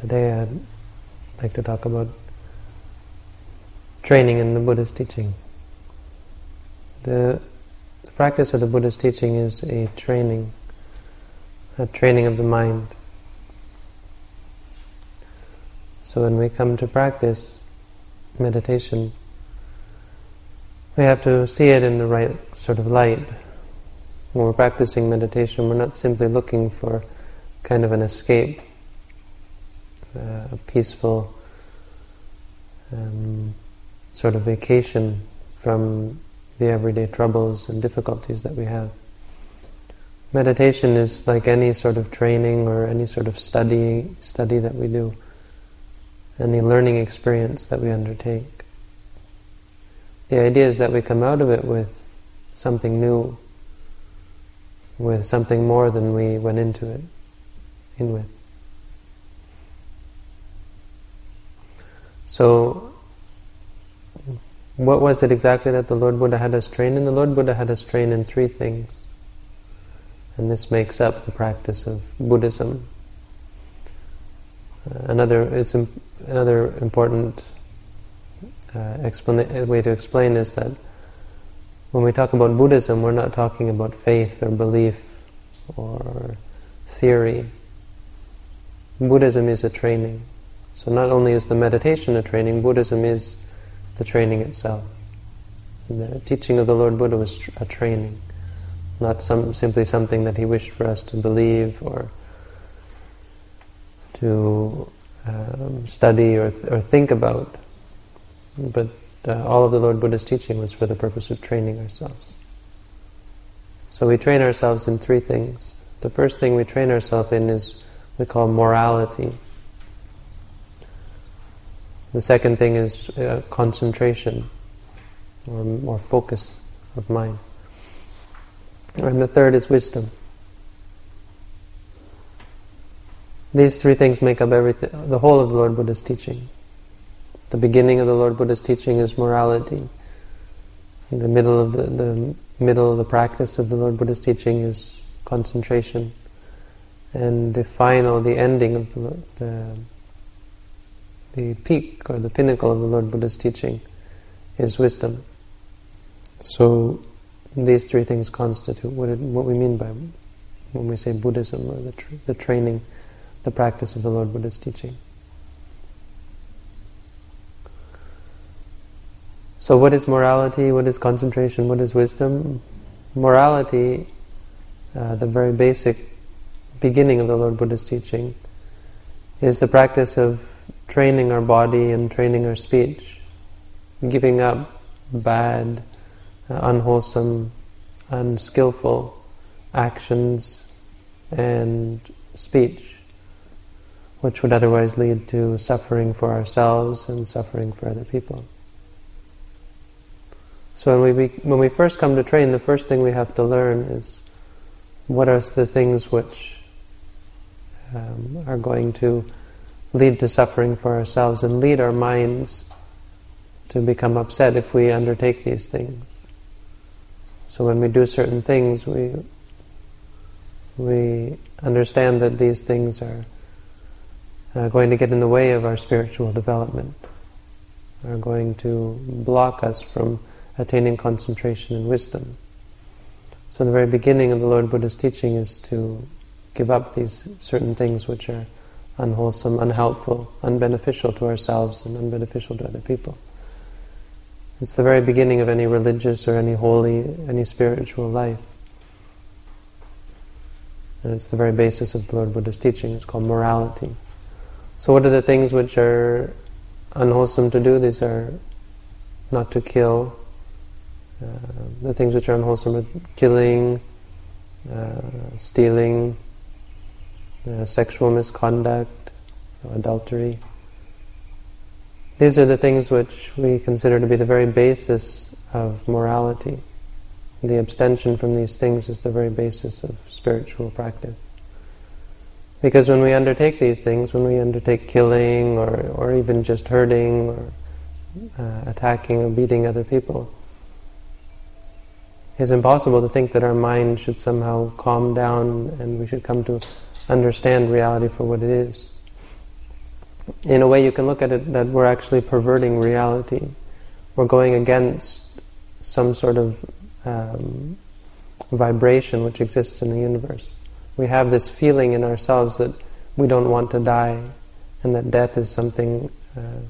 Today I'd like to talk about training in the Buddha's teaching. The, the practice of the Buddha's teaching is a training, a training of the mind. So when we come to practice meditation, we have to see it in the right sort of light. When we're practicing meditation, we're not simply looking for kind of an escape uh, a peaceful um, sort of vacation from the everyday troubles and difficulties that we have. Meditation is like any sort of training or any sort of study study that we do, any learning experience that we undertake. The idea is that we come out of it with something new, with something more than we went into it in with. So, what was it exactly that the Lord Buddha had us train in? The Lord Buddha had us train in three things. And this makes up the practice of Buddhism. Uh, another, it's imp- another important uh, explana- way to explain is that when we talk about Buddhism, we're not talking about faith or belief or theory. Buddhism is a training. So not only is the meditation a training, Buddhism is the training itself. The teaching of the Lord Buddha was a training, not some, simply something that he wished for us to believe or to um, study or, th- or think about. But uh, all of the Lord Buddha's teaching was for the purpose of training ourselves. So we train ourselves in three things. The first thing we train ourselves in is we call morality. The second thing is uh, concentration or, or focus of mind. And the third is wisdom. These three things make up everything, the whole of the Lord Buddha's teaching. The beginning of the Lord Buddha's teaching is morality. The middle of the, the middle of the practice of the Lord Buddha's teaching is concentration. And the final, the ending of the, the the peak or the pinnacle of the Lord Buddha's teaching is wisdom. So these three things constitute what, it, what we mean by when we say Buddhism or the, tra- the training, the practice of the Lord Buddha's teaching. So what is morality? What is concentration? What is wisdom? Morality, uh, the very basic beginning of the Lord Buddha's teaching, is the practice of training our body and training our speech, giving up bad, uh, unwholesome, unskillful actions and speech, which would otherwise lead to suffering for ourselves and suffering for other people. So when we, when we first come to train, the first thing we have to learn is what are the things which um, are going to lead to suffering for ourselves and lead our minds to become upset if we undertake these things. So when we do certain things, we we understand that these things are uh, going to get in the way of our spiritual development, are going to block us from attaining concentration and wisdom. So the very beginning of the Lord Buddha's teaching is to give up these certain things which are unwholesome, unhelpful, unbeneficial to ourselves and unbeneficial to other people. It's the very beginning of any religious or any holy, any spiritual life. And it's the very basis of the Lord Buddha's teaching. It's called morality. So what are the things which are unwholesome to do? These are not to kill. Uh, the things which are unwholesome are killing, uh, stealing, sexual misconduct, adultery. These are the things which we consider to be the very basis of morality. The abstention from these things is the very basis of spiritual practice. Because when we undertake these things, when we undertake killing or, or even just hurting or uh, attacking or beating other people, it's impossible to think that our mind should somehow calm down and we should come to understand reality for what it is. in a way you can look at it that we're actually perverting reality. We're going against some sort of um, vibration which exists in the universe. We have this feeling in ourselves that we don't want to die and that death is something uh,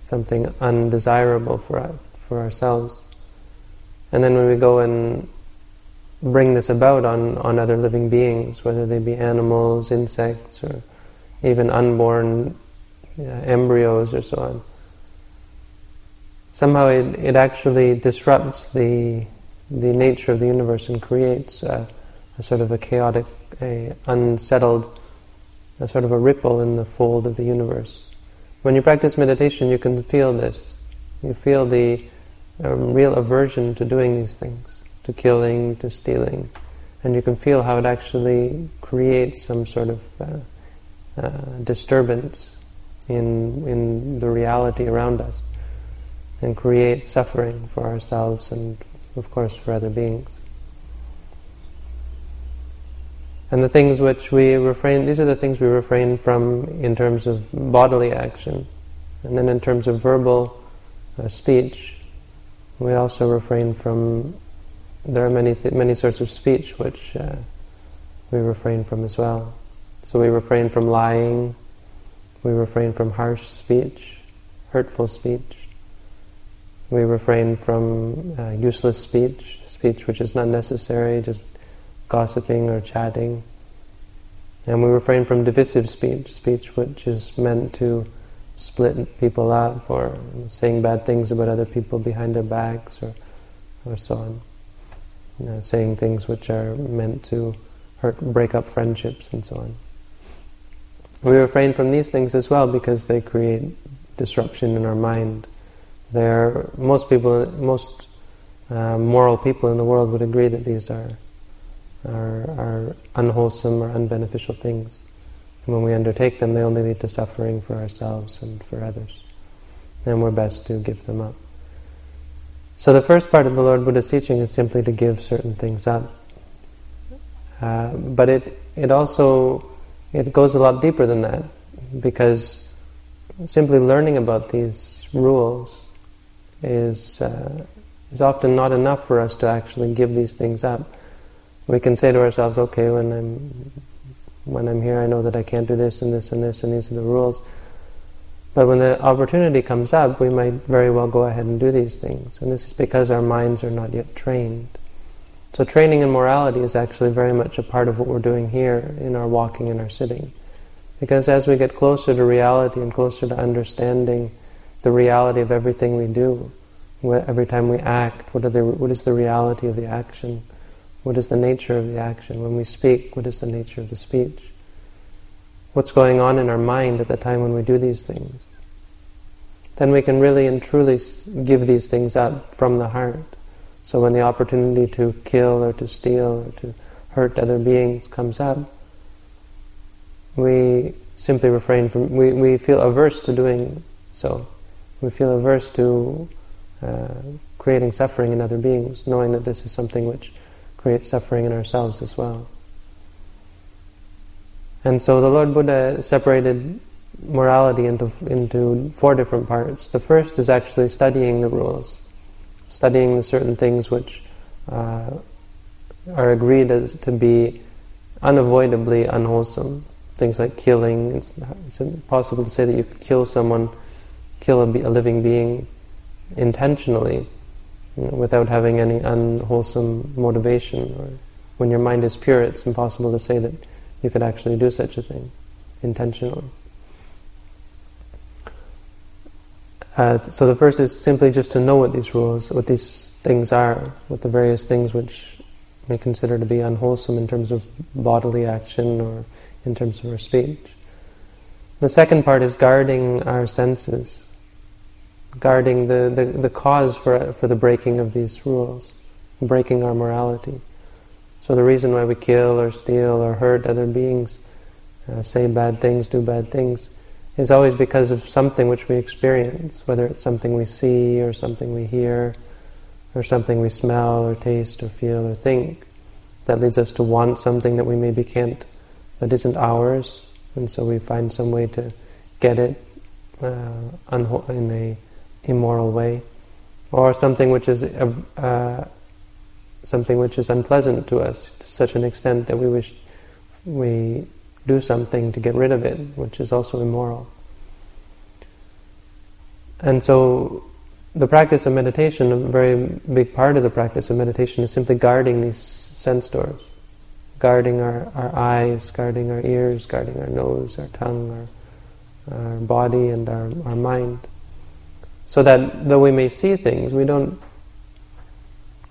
something undesirable for, for ourselves. And then when we go and bring this about on, on other living beings, whether they be animals, insects, or even unborn uh, embryos or so on. Somehow it, it actually disrupts the, the nature of the universe and creates a, a sort of a chaotic, a unsettled, a sort of a ripple in the fold of the universe. When you practice meditation, you can feel this. You feel the um, real aversion to doing these things, to killing, to stealing. And you can feel how it actually creates some sort of uh, uh, disturbance in, in the reality around us and create suffering for ourselves and, of course, for other beings. And the things which we refrain, these are the things we refrain from in terms of bodily action. And then in terms of verbal uh, speech, we also refrain from, there are many, many sorts of speech which uh, we refrain from as well. So we refrain from lying, we refrain from harsh speech, hurtful speech. We refrain from uh, useless speech, speech which is not necessary, just gossiping or chatting. And we refrain from divisive speech, speech which is meant to split people up or saying bad things about other people behind their backs or, or so on. You know, saying things which are meant to hurt, break up friendships and so on. We refrain from these things as well because they create disruption in our mind. There, most people, most uh, moral people in the world would agree that these are, are, are unwholesome or unbeneficial things. And when we undertake them, they only lead to suffering for ourselves and for others. And we're best to give them up. So the first part of the Lord Buddha's teaching is simply to give certain things up. Uh, but it, it also it goes a lot deeper than that because simply learning about these rules is, uh, is often not enough for us to actually give these things up. We can say to ourselves, okay, when I'm, when I'm here I know that I can't do this and this and this and these are the rules. But when the opportunity comes up, we might very well go ahead and do these things. And this is because our minds are not yet trained. So training in morality is actually very much a part of what we're doing here in our walking and our sitting. Because as we get closer to reality and closer to understanding the reality of everything we do, every time we act, what, the, what is the reality of the action? What is the nature of the action? When we speak, what is the nature of the speech? What's going on in our mind at the time when we do these things? Then we can really and truly give these things up from the heart. So when the opportunity to kill or to steal or to hurt other beings comes up, we simply refrain from, we, we feel averse to doing so. We feel averse to uh, creating suffering in other beings, knowing that this is something which creates suffering in ourselves as well. And so the Lord Buddha separated morality into, into four different parts. The first is actually studying the rules studying the certain things which uh, are agreed as to be unavoidably unwholesome. Things like killing. It's, it's impossible to say that you could kill someone, kill a, a living being intentionally you know, without having any unwholesome motivation. Or when your mind is pure, it's impossible to say that you could actually do such a thing intentionally. Uh, so the first is simply just to know what these rules, what these things are, what the various things which we consider to be unwholesome in terms of bodily action or in terms of our speech. The second part is guarding our senses, guarding the, the, the cause for, for the breaking of these rules, breaking our morality. So the reason why we kill or steal or hurt other beings, uh, say bad things, do bad things, is always because of something which we experience, whether it's something we see or something we hear or something we smell or taste or feel or think. That leads us to want something that we maybe can't, that isn't ours, and so we find some way to get it uh, in a immoral way, or something which is uh, uh, something which is unpleasant to us to such an extent that we wish we do something to get rid of it, which is also immoral. And so the practice of meditation, a very big part of the practice of meditation is simply guarding these sense doors. Guarding our, our eyes, guarding our ears, guarding our nose, our tongue, our, our body and our, our mind. So that though we may see things, we don't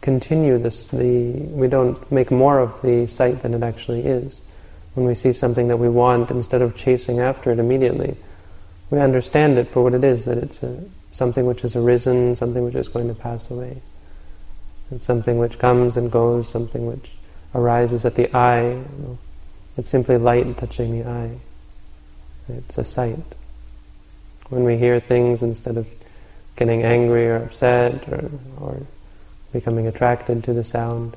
continue this, the, we don't make more of the sight than it actually is. When we see something that we want, instead of chasing after it immediately, we understand it for what it is, that it's a, something which has arisen, something which is going to pass away. It's something which comes and goes, something which arises at the eye. It's simply light touching the eye. It's a sight. When we hear things, instead of getting angry or upset or, or becoming attracted to the sound.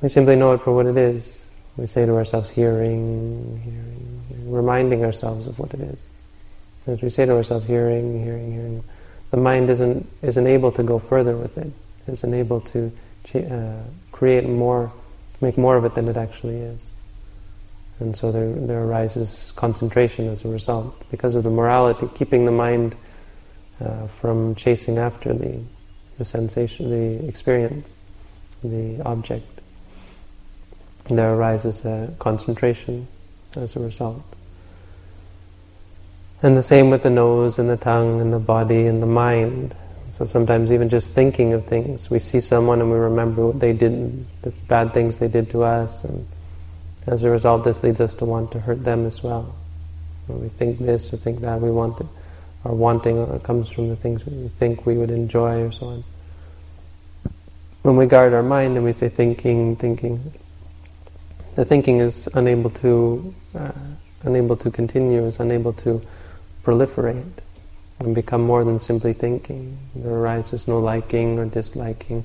We simply know it for what it is. We say to ourselves, hearing, hearing, hearing reminding ourselves of what it is. As we say to ourselves, hearing, hearing, hearing, the mind isn't, isn't able to go further with it, isn't able to uh, create more, make more of it than it actually is. And so there, there arises concentration as a result, because of the morality, keeping the mind uh, from chasing after the the sensation, the experience, the object. There arises a concentration as a result. And the same with the nose and the tongue and the body and the mind. So sometimes even just thinking of things, we see someone and we remember what they did, the bad things they did to us, and as a result, this leads us to want to hurt them as well. When we think this or think that, we want it our wanting comes from the things we think we would enjoy or so on. When we guard our mind and we say thinking, thinking, the thinking is unable to, uh, unable to continue, is unable to proliferate and become more than simply thinking. There arises no liking or disliking,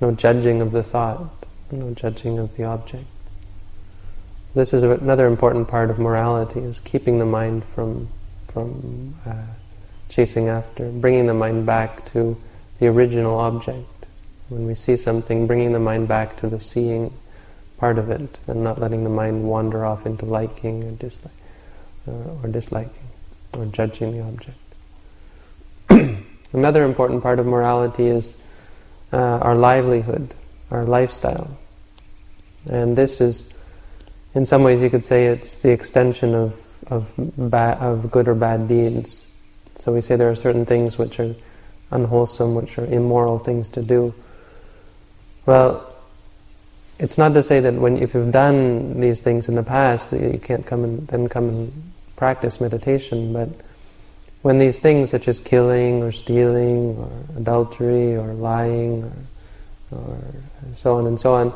no judging of the thought, no judging of the object. This is another important part of morality, is keeping the mind from, from uh, chasing after, bringing the mind back to the original object. When we see something, bringing the mind back to the seeing part of it, and not letting the mind wander off into liking or dislike, uh, or disliking, or judging the object. Another important part of morality is uh, our livelihood, our lifestyle. And this is, in some ways, you could say it's the extension of, of, ba- of good or bad deeds. So we say there are certain things which are unwholesome, which are immoral things to do. Well, it's not to say that when if you've done these things in the past that you can't come and then come and practice meditation, but when these things such as killing or stealing or adultery or lying or, or so on and so on,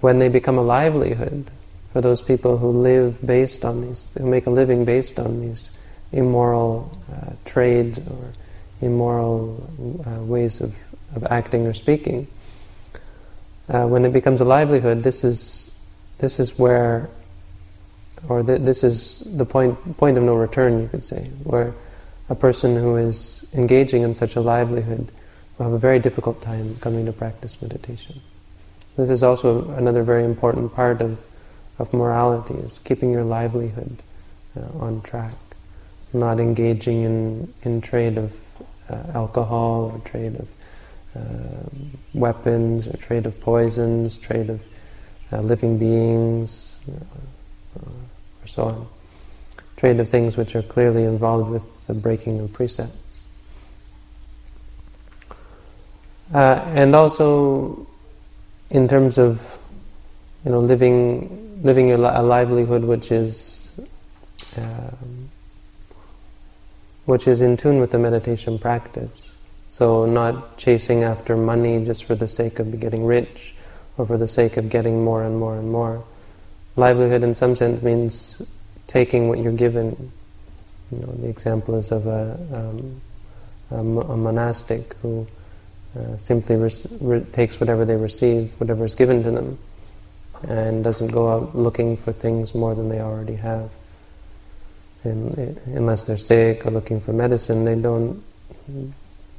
when they become a livelihood for those people who live based on these, who make a living based on these immoral uh, trade or immoral uh, ways of, of acting or speaking. Uh, when it becomes a livelihood, this is this is where, or th- this is the point point of no return, you could say, where a person who is engaging in such a livelihood will have a very difficult time coming to practice meditation. This is also another very important part of, of morality, is keeping your livelihood uh, on track not engaging in, in trade of uh, alcohol or trade of uh, weapons or trade of poisons, trade of uh, living beings, uh, or so on. Trade of things which are clearly involved with the breaking of precepts. Uh, and also, in terms of you know living living a, livelihood which is um, which is in tune with the meditation practice. So not chasing after money just for the sake of getting rich or for the sake of getting more and more and more. Livelihood in some sense means taking what you're given. You know, the example is of a, um, monastic who uh, simply re- takes whatever they receive, whatever is given to them, and doesn't go out looking for things more than they already have. Unless they're sick or looking for medicine, they don't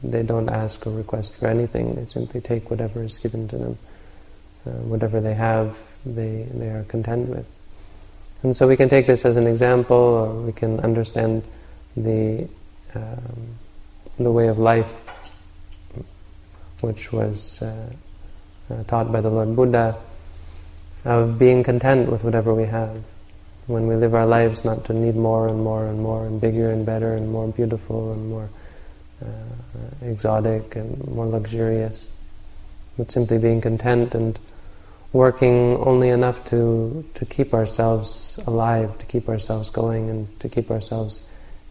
they don't ask or request for anything. They simply take whatever is given to them. Uh, whatever they have, they, they are content with. And so we can take this as an example, or we can understand the, um, the way of life which was uh, uh, taught by the Lord Buddha of being content with whatever we have. When we live our lives, not to need more and more and more, and bigger and better, and more beautiful and more uh, exotic and more luxurious, but simply being content and working only enough to, to keep ourselves alive, to keep ourselves going, and to keep ourselves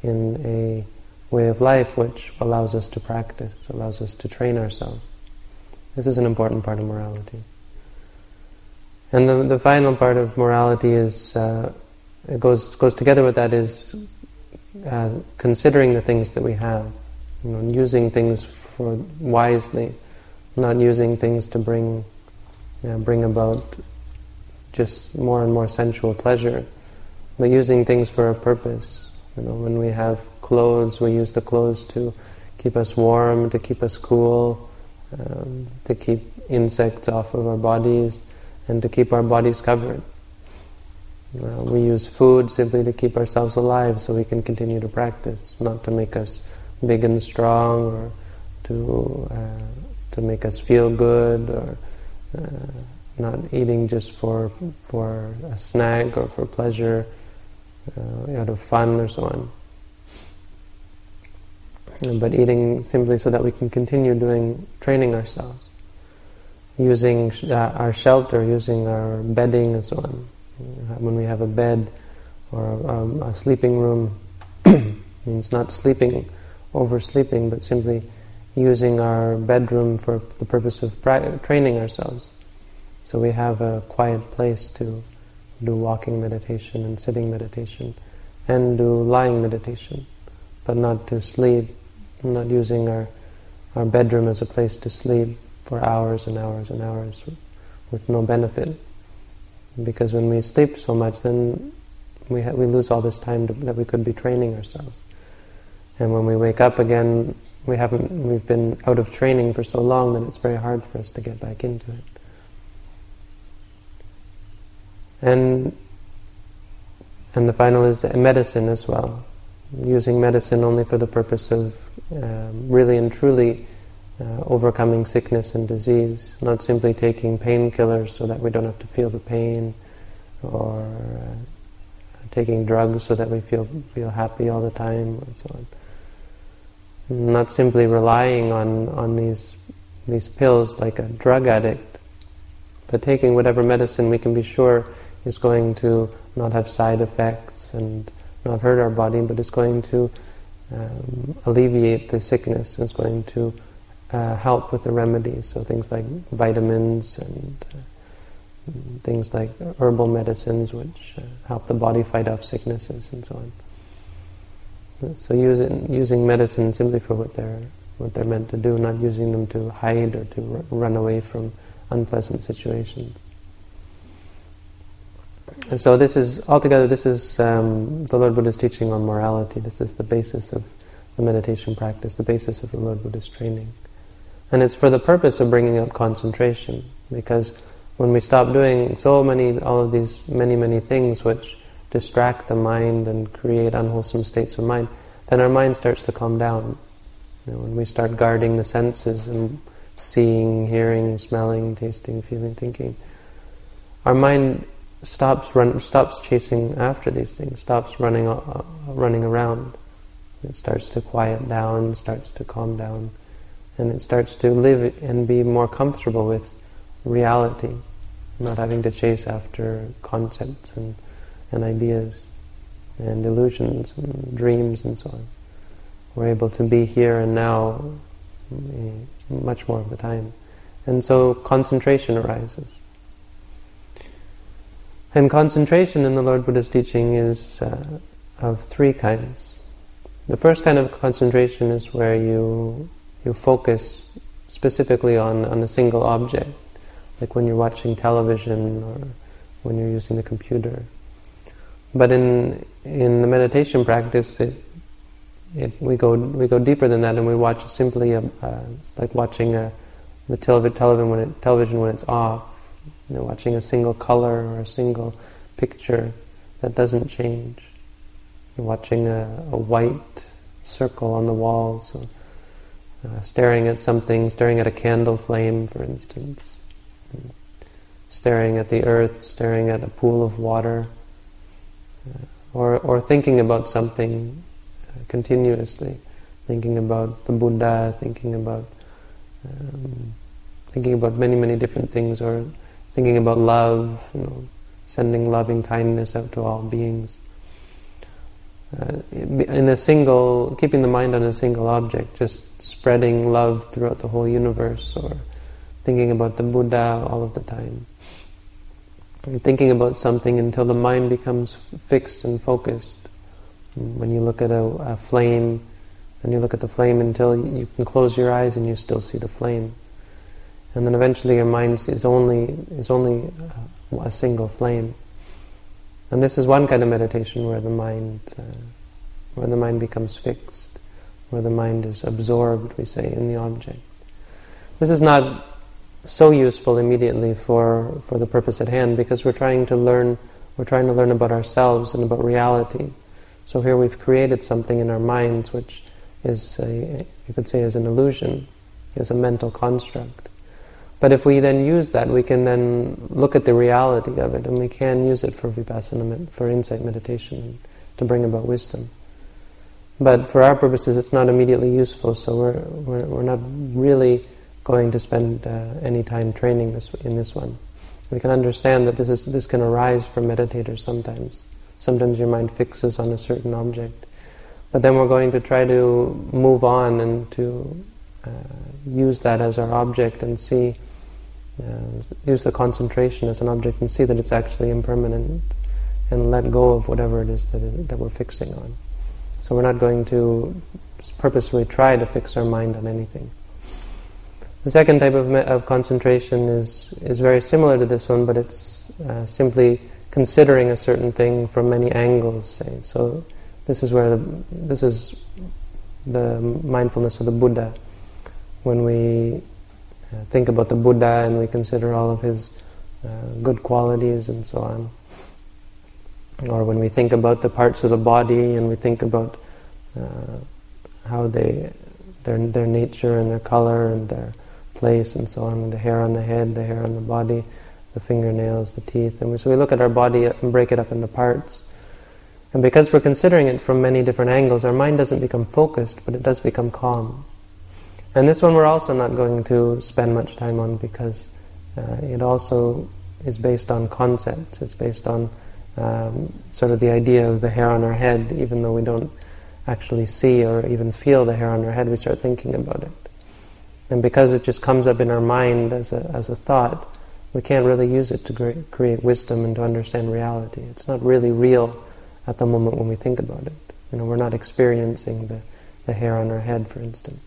in a way of life which allows us to practice, allows us to train ourselves. This is an important part of morality. And the, the final part of morality is, uh, it goes, goes together with that, is uh, considering the things that we have, you know, using things for wisely, not using things to bring you know, bring about just more and more sensual pleasure, but using things for a purpose. You know, when we have clothes, we use the clothes to keep us warm, to keep us cool, um, to keep insects off of our bodies, and to keep our bodies covered. Uh, we use food simply to keep ourselves alive so we can continue to practice, not to make us big and strong or to, uh, to make us feel good or uh, not eating just for for a snack or for pleasure, uh, out of fun or so on. But eating simply so that we can continue doing training ourselves, using uh, our shelter, using our bedding and so on. When we have a bed or a, um, a sleeping room, means not sleeping, oversleeping, but simply using our bedroom for the purpose of training ourselves. So we have a quiet place to do walking meditation and sitting meditation and do lying meditation, but not to sleep, not using our, our bedroom as a place to sleep for hours and hours and hours with no benefit. Because when we sleep so much, then we, we lose all this time to, that we could be training ourselves. And when we wake up again, we haven't, we've been out of training for so long that it's very hard for us to get back into it. And, and the final is medicine as well. Using medicine only for the purpose of um, really and truly uh, overcoming sickness and disease, not simply taking painkillers so that we don't have to feel the pain, or uh, taking drugs so that we feel feel happy all the time, and so on. Not simply relying on, on these, these pills like a drug addict, but taking whatever medicine we can be sure is going to not have side effects and not hurt our body, but is going to um, alleviate the sickness, is going to uh, help with the remedies. So things like vitamins and uh, things like herbal medicines, which uh, help the body fight off sicknesses and so on. So using using medicine simply for what they're what they're meant to do, not using them to hide or to r- run away from unpleasant situations. And so this is altogether this is um, the Lord Buddha's teaching on morality. This is the basis of the meditation practice, the basis of the Lord Buddha's training, and it's for the purpose of bringing up concentration. Because when we stop doing so many, all of these many many things which distract the mind and create unwholesome states of mind, then our mind starts to calm down. When we start guarding the senses and seeing, hearing, smelling, tasting, feeling, thinking, our mind stops run, stops chasing after these things, stops running uh, running around. It starts to quiet down, starts to calm down, and it starts to live and be more comfortable with reality, not having to chase after concepts and and ideas and illusions and dreams and so on. We're able to be here and now eh, much more of the time. And so concentration arises. And concentration in the Lord Buddha's teaching is uh, of three kinds. The first kind of concentration is where you you focus specifically on, on a single object, like when you're watching television or when you're using the computer but in in the meditation practice, it, it, we go we go deeper than that, and we watch simply a, uh, it's like watching a, the television when it, television when it's off. You know, watching a single color or a single picture that doesn't change. You're watching a, a white circle on the walls, uh, staring at something, staring at a candle flame, for instance, staring at the earth, staring at a pool of water, uh, or or thinking about something uh, continuously, thinking about the Buddha, thinking about um, thinking about many many different things, or thinking about love, you know, sending loving kindness out to all beings. Uh, in a single, keeping the mind on a single object, just spreading love throughout the whole universe, or thinking about the Buddha all of the time. And thinking about something until the mind becomes fixed and focused. When you look at a, a flame, and you look at the flame until you can close your eyes and you still see the flame. And then eventually your mind is only, is only a single flame. And this is one kind of meditation where the mind, uh, where the mind becomes fixed, where the mind is absorbed, we say, in the object. This is not so useful immediately for, for the purpose at hand because we're trying to learn we're trying to learn about ourselves and about reality. So here we've created something in our minds which is a, you could say is an illusion, is a mental construct. But if we then use that, we can then look at the reality of it, and we can use it for vipassana, for insight meditation, to bring about wisdom. But for our purposes, it's not immediately useful, so we're, we're, we're not really going to spend uh, any time training this, in this one. We can understand that this, is, this can arise for meditators sometimes. Sometimes your mind fixes on a certain object. But then we're going to try to move on and to uh, use that as our object and see use the concentration as an object and see that it's actually impermanent and let go of whatever it is that, that we're fixing on. So we're not going to purposefully try to fix our mind on anything. The second type of, of concentration is, is very similar to this one, but it's uh, simply considering a certain thing from many angles, say. So this is where the, this is the mindfulness of the Buddha. When we uh, think about the Buddha and we consider all of his uh, good qualities and so on. Or when we think about the parts of the body and we think about uh, how they, their, their nature and their color and their place and so on, the hair on the head, the hair on the body, the fingernails, the teeth. And we, so we look at our body and break it up into parts. And because we're considering it from many different angles, our mind doesn't become focused, but it does become calm. And this one we're also not going to spend much time on because uh, it also is based on concepts. It's based on um, sort of the idea of the hair on our head, even though we don't actually see or even feel the hair on our head, we start thinking about it. And because it just comes up in our mind as a, as a thought, we can't really use it to create wisdom and to understand reality. It's not really real at the moment when we think about it. You know, we're not experiencing the, the hair on our head, for instance.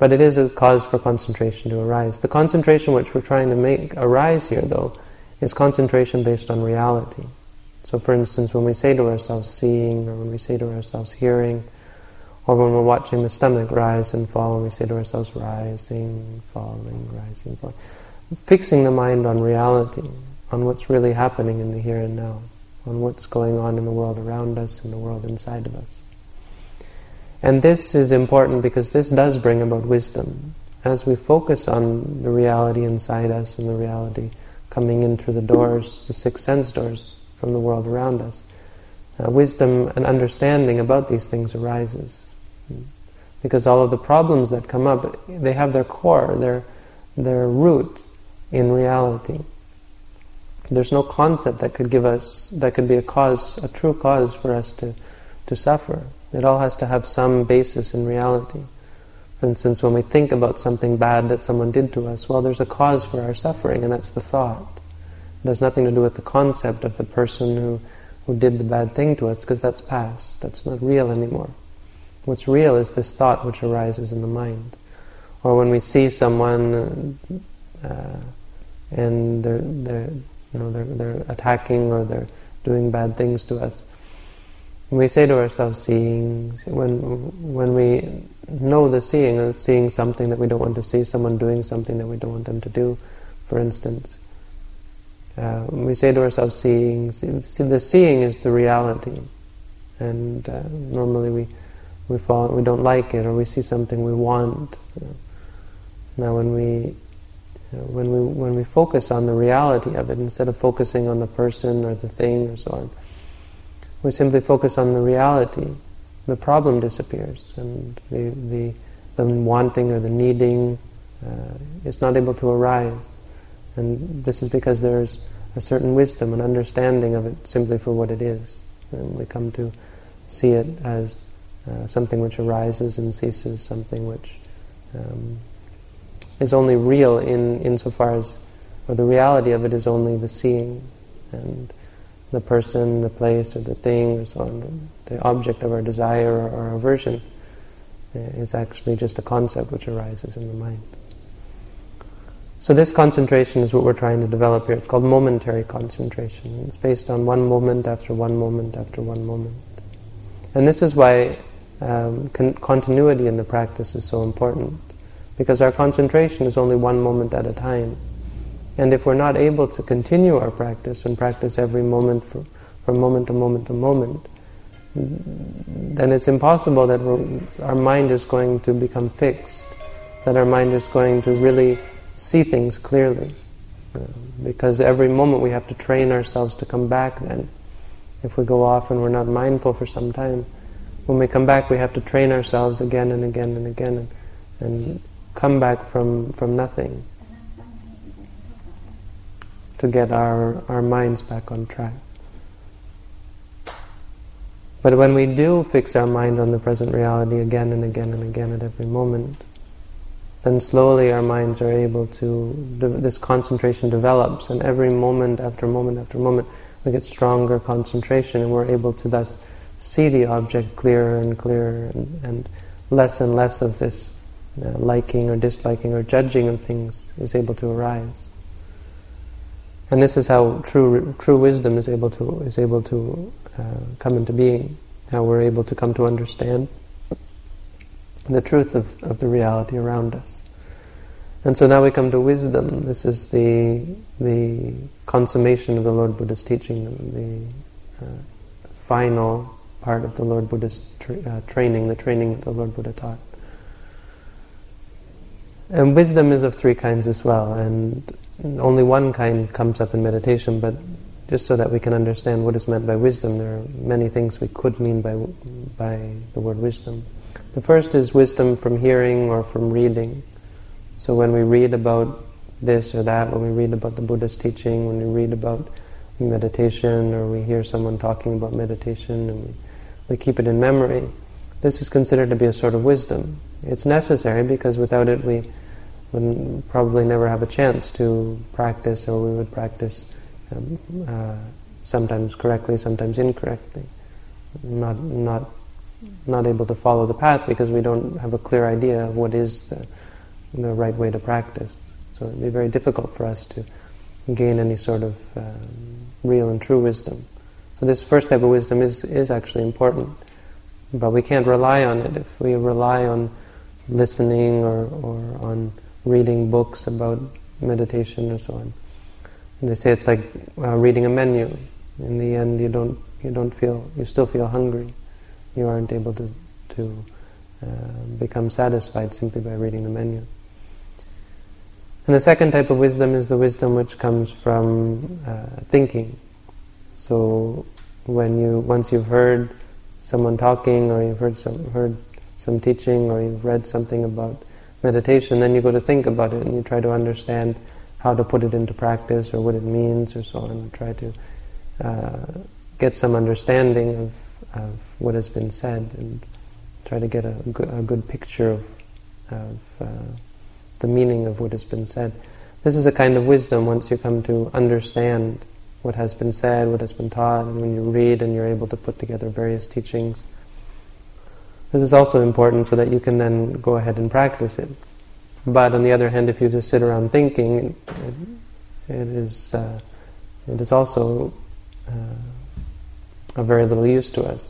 But it is a cause for concentration to arise. The concentration which we're trying to make arise here, though, is concentration based on reality. So, for instance, when we say to ourselves seeing, or when we say to ourselves hearing, or when we're watching the stomach rise and fall, and we say to ourselves rising, falling, rising, falling, fixing the mind on reality, on what's really happening in the here and now, on what's going on in the world around us, in the world inside of us. And this is important because this does bring about wisdom. As we focus on the reality inside us and the reality coming in through the doors, the six sense doors from the world around us, uh, wisdom and understanding about these things arises. Because all of the problems that come up, they have their core, their, their root in reality. There's no concept that could give us, that could be a cause, a true cause for us to, to suffer. It all has to have some basis in reality. For instance, when we think about something bad that someone did to us, well, there's a cause for our suffering, and that's the thought. It has nothing to do with the concept of the person who, who did the bad thing to us, because that's past. That's not real anymore. What's real is this thought which arises in the mind. Or when we see someone uh, and they're, they're, you know, they're, they're attacking or they're doing bad things to us. We say to ourselves, seeing, when, when we know the seeing, uh, seeing something that we don't want to see, someone doing something that we don't want them to do, for instance, uh, we say to ourselves, seeing, see, the seeing is the reality. And uh, normally we, we, fall, we don't like it, or we see something we want. Now when we when we when we focus on the reality of it instead of focusing on the person or the thing or so on, we simply focus on the reality. The problem disappears, and the the, the wanting or the needing uh, is not able to arise. And this is because there's a certain wisdom and understanding of it simply for what it is. And we come to see it as uh, something which arises and ceases, something which um, is only real in insofar as, or the reality of it is only the seeing, and the person, the place, or the thing, or so on, the object of our desire or, or aversion uh, is actually just a concept which arises in the mind. So this concentration is what we're trying to develop here. It's called momentary concentration. It's based on one moment after one moment after one moment. And this is why um, con- continuity in the practice is so important because our concentration is only one moment at a time. And if we're not able to continue our practice and practice every moment for, from moment to moment to moment, then it's impossible that our mind is going to become fixed, that our mind is going to really see things clearly. Uh, because every moment we have to train ourselves to come back then. If we go off and we're not mindful for some time, when we come back we have to train ourselves again and again and again and, and come back from, from nothing to get our, our minds back on track. But when we do fix our mind on the present reality again and again and again at every moment, then slowly our minds are able to, this concentration develops, and every moment after moment after moment, we get stronger concentration, and we're able to thus see the object clearer and clearer, and, and less and less of this uh, liking or disliking or judging of things is able to arise. And this is how true true wisdom is able to is able to uh, come into being. How we're able to come to understand the truth of, of the reality around us. And so now we come to wisdom. This is the the consummation of the Lord Buddha's teaching, the uh, final part of the Lord Buddha's tra- uh, training, the training that the Lord Buddha taught. And wisdom is of three kinds as well, and only one kind comes up in meditation, but just so that we can understand what is meant by wisdom, there are many things we could mean by, by the word wisdom. The first is wisdom from hearing or from reading. So when we read about this or that, when we read about the Buddha's teaching, when we read about meditation, or we hear someone talking about meditation, and we, we keep it in memory, this is considered to be a sort of wisdom. It's necessary because without it we would probably never have a chance to practice, or we would practice um, uh, sometimes correctly, sometimes incorrectly, not not not able to follow the path because we don't have a clear idea of what is the the right way to practice. So it'd be very difficult for us to gain any sort of um, real and true wisdom. So this first type of wisdom is is actually important, but we can't rely on it if we rely on listening or, or on reading books about meditation and so on. And they say it's like uh, reading a menu. In the end, you don't you don't feel you still feel hungry. You aren't able to to uh, become satisfied simply by reading the menu. And the second type of wisdom is the wisdom which comes from uh, thinking. So when you once you've heard someone talking, or you've heard some heard some teaching, or you've read something about meditation, then you go to think about it and you try to understand how to put it into practice or what it means or so on, and try to uh, get some understanding of, of what has been said and try to get a, a good picture of, of uh, the meaning of what has been said. This is a kind of wisdom once you come to understand what has been said, what has been taught, and when you read and you're able to put together various teachings this is also important so that you can then go ahead and practice it. But on the other hand, if you just sit around thinking, it, it is uh, it is also uh, of very little use to us.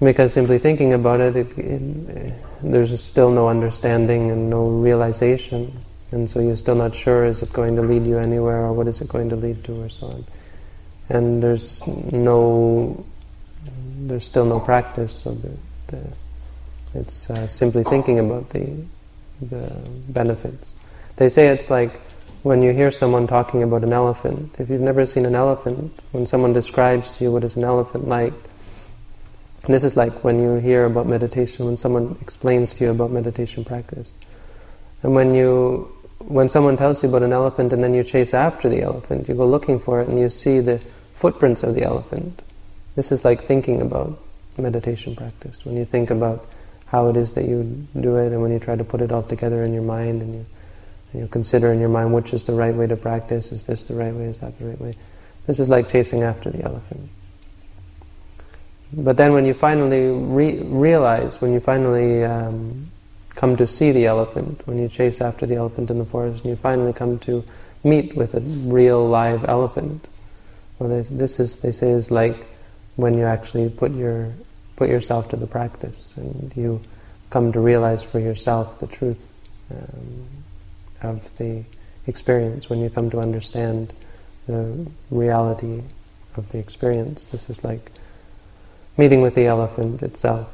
Because simply thinking about it, it, it, there's still no understanding and no realization, and so you're still not sure is it going to lead you anywhere or what is it going to lead to or so on. And there's no, there's still no practice, so the, the, it's uh, simply thinking about the, the benefits. They say it's like when you hear someone talking about an elephant, if you've never seen an elephant, when someone describes to you what is an elephant like, this is like when you hear about meditation, when someone explains to you about meditation practice. And when you, when someone tells you about an elephant and then you chase after the elephant, you go looking for it and you see the footprints of the elephant. This is like thinking about meditation practice. When you think about how it is that you do it and when you try to put it all together in your mind and you and you consider in your mind which is the right way to practice. Is this the right way? Is that the right way? This is like chasing after the elephant. But then when you finally re- realize, when you finally um, come to see the elephant, when you chase after the elephant in the forest, and you finally come to meet with a real live elephant, well, this is they say is like when you actually put your put yourself to the practice and you come to realize for yourself the truth. Um, of the experience, when you come to understand the reality of the experience. This is like meeting with the elephant itself.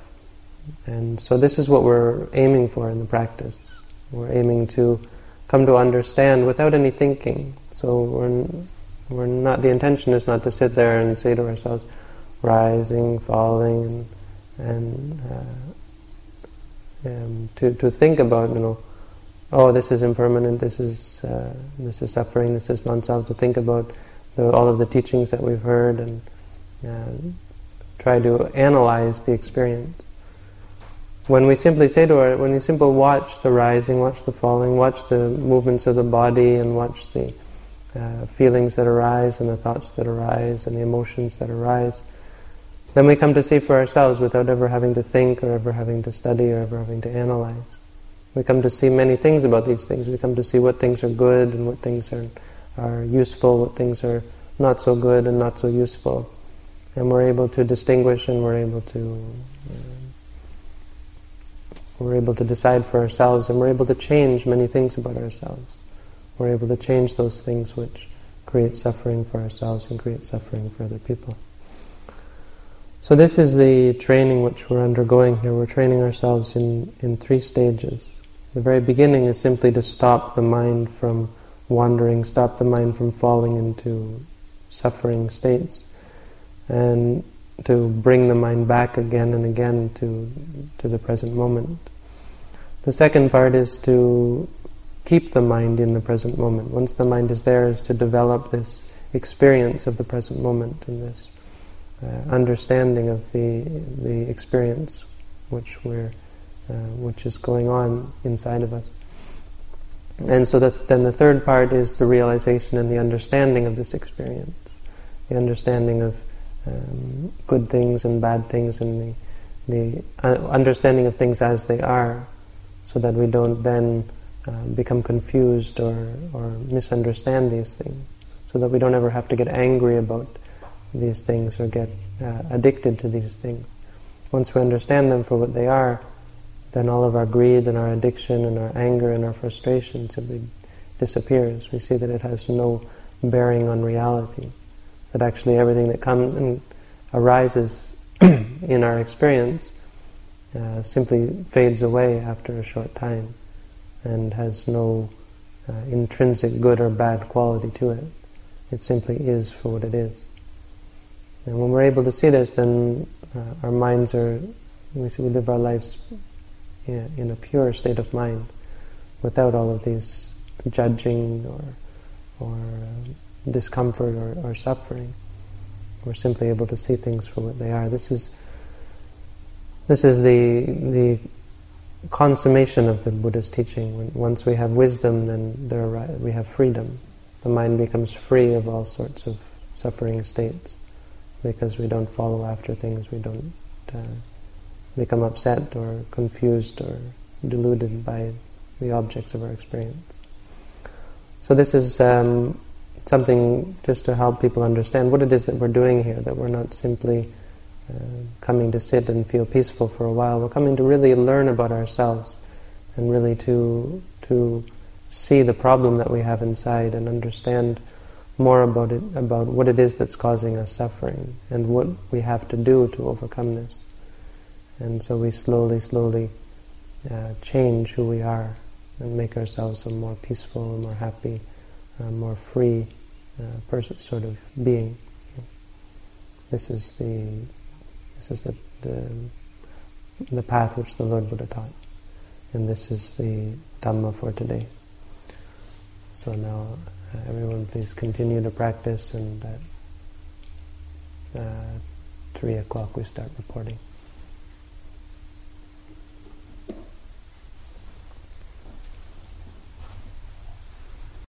And so this is what we're aiming for in the practice. We're aiming to come to understand without any thinking. So we're, we're not, the intention is not to sit there and say to ourselves, rising, falling, and, uh, um, to, to think about, you know, oh, this is impermanent, this is uh, this is suffering, this is non-self. To think about the, all of the teachings that we've heard and uh, try to analyze the experience. When we simply say to our, when we simply watch the rising, watch the falling, watch the movements of the body, and watch the uh, feelings that arise and the thoughts that arise and the emotions that arise, then we come to see for ourselves without ever having to think or ever having to study or ever having to analyze. We come to see many things about these things. We come to see what things are good and what things are, are useful, what things are not so good and not so useful. And we're able to distinguish and we're able to uh, we're able to decide for ourselves and we're able to change many things about ourselves. We're able to change those things which create suffering for ourselves and create suffering for other people. So this is the training which we're undergoing here. We're training ourselves in, in three stages. The very beginning is simply to stop the mind from wandering, stop the mind from falling into suffering states, and to bring the mind back again and again to, to the present moment. The second part is to keep the mind in the present moment. Once the mind is there, is to develop this experience of the present moment and this uh, understanding of the the experience which we're uh, which is going on inside of us. And so that then the third part is the realization and the understanding of this experience, the understanding of um, good things and bad things, and the, the uh, understanding of things as they are, so that we don't then uh, become confused or, or misunderstand these things, so that we don't ever have to get angry about these things or get uh, addicted to these things. Once we understand them for what they are, then all of our greed and our addiction and our anger and our frustration simply disappears. We see that it has no bearing on reality. That actually everything that comes and arises in our experience uh, simply fades away after a short time and has no uh, intrinsic good or bad quality to it. It simply is for what it is. And when we're able to see this, then uh, our minds are, we see we live our lives in a pure state of mind, without all of these judging or, or uh, discomfort or, or suffering. We're simply able to see things for what they are. This is this is the the consummation of the Buddha's teaching. When, once we have wisdom, then there we have freedom. The mind becomes free of all sorts of suffering states because we don't follow after things. We don't. Uh, become upset or confused or deluded by the objects of our experience. So this is um, something just to help people understand what it is that we're doing here, that we're not simply uh, coming to sit and feel peaceful for a while. We're coming to really learn about ourselves and really to, to see the problem that we have inside and understand more about it, about what it is that's causing us suffering and what we have to do to overcome this. And so we slowly, slowly uh, change who we are and make ourselves a more peaceful, more happy, uh, more free uh, person, sort of being. This is the this is the, the the path which the Lord Buddha taught, and this is the Dhamma for today. So now, everyone, please continue to practice, and at uh, three o'clock we start reporting.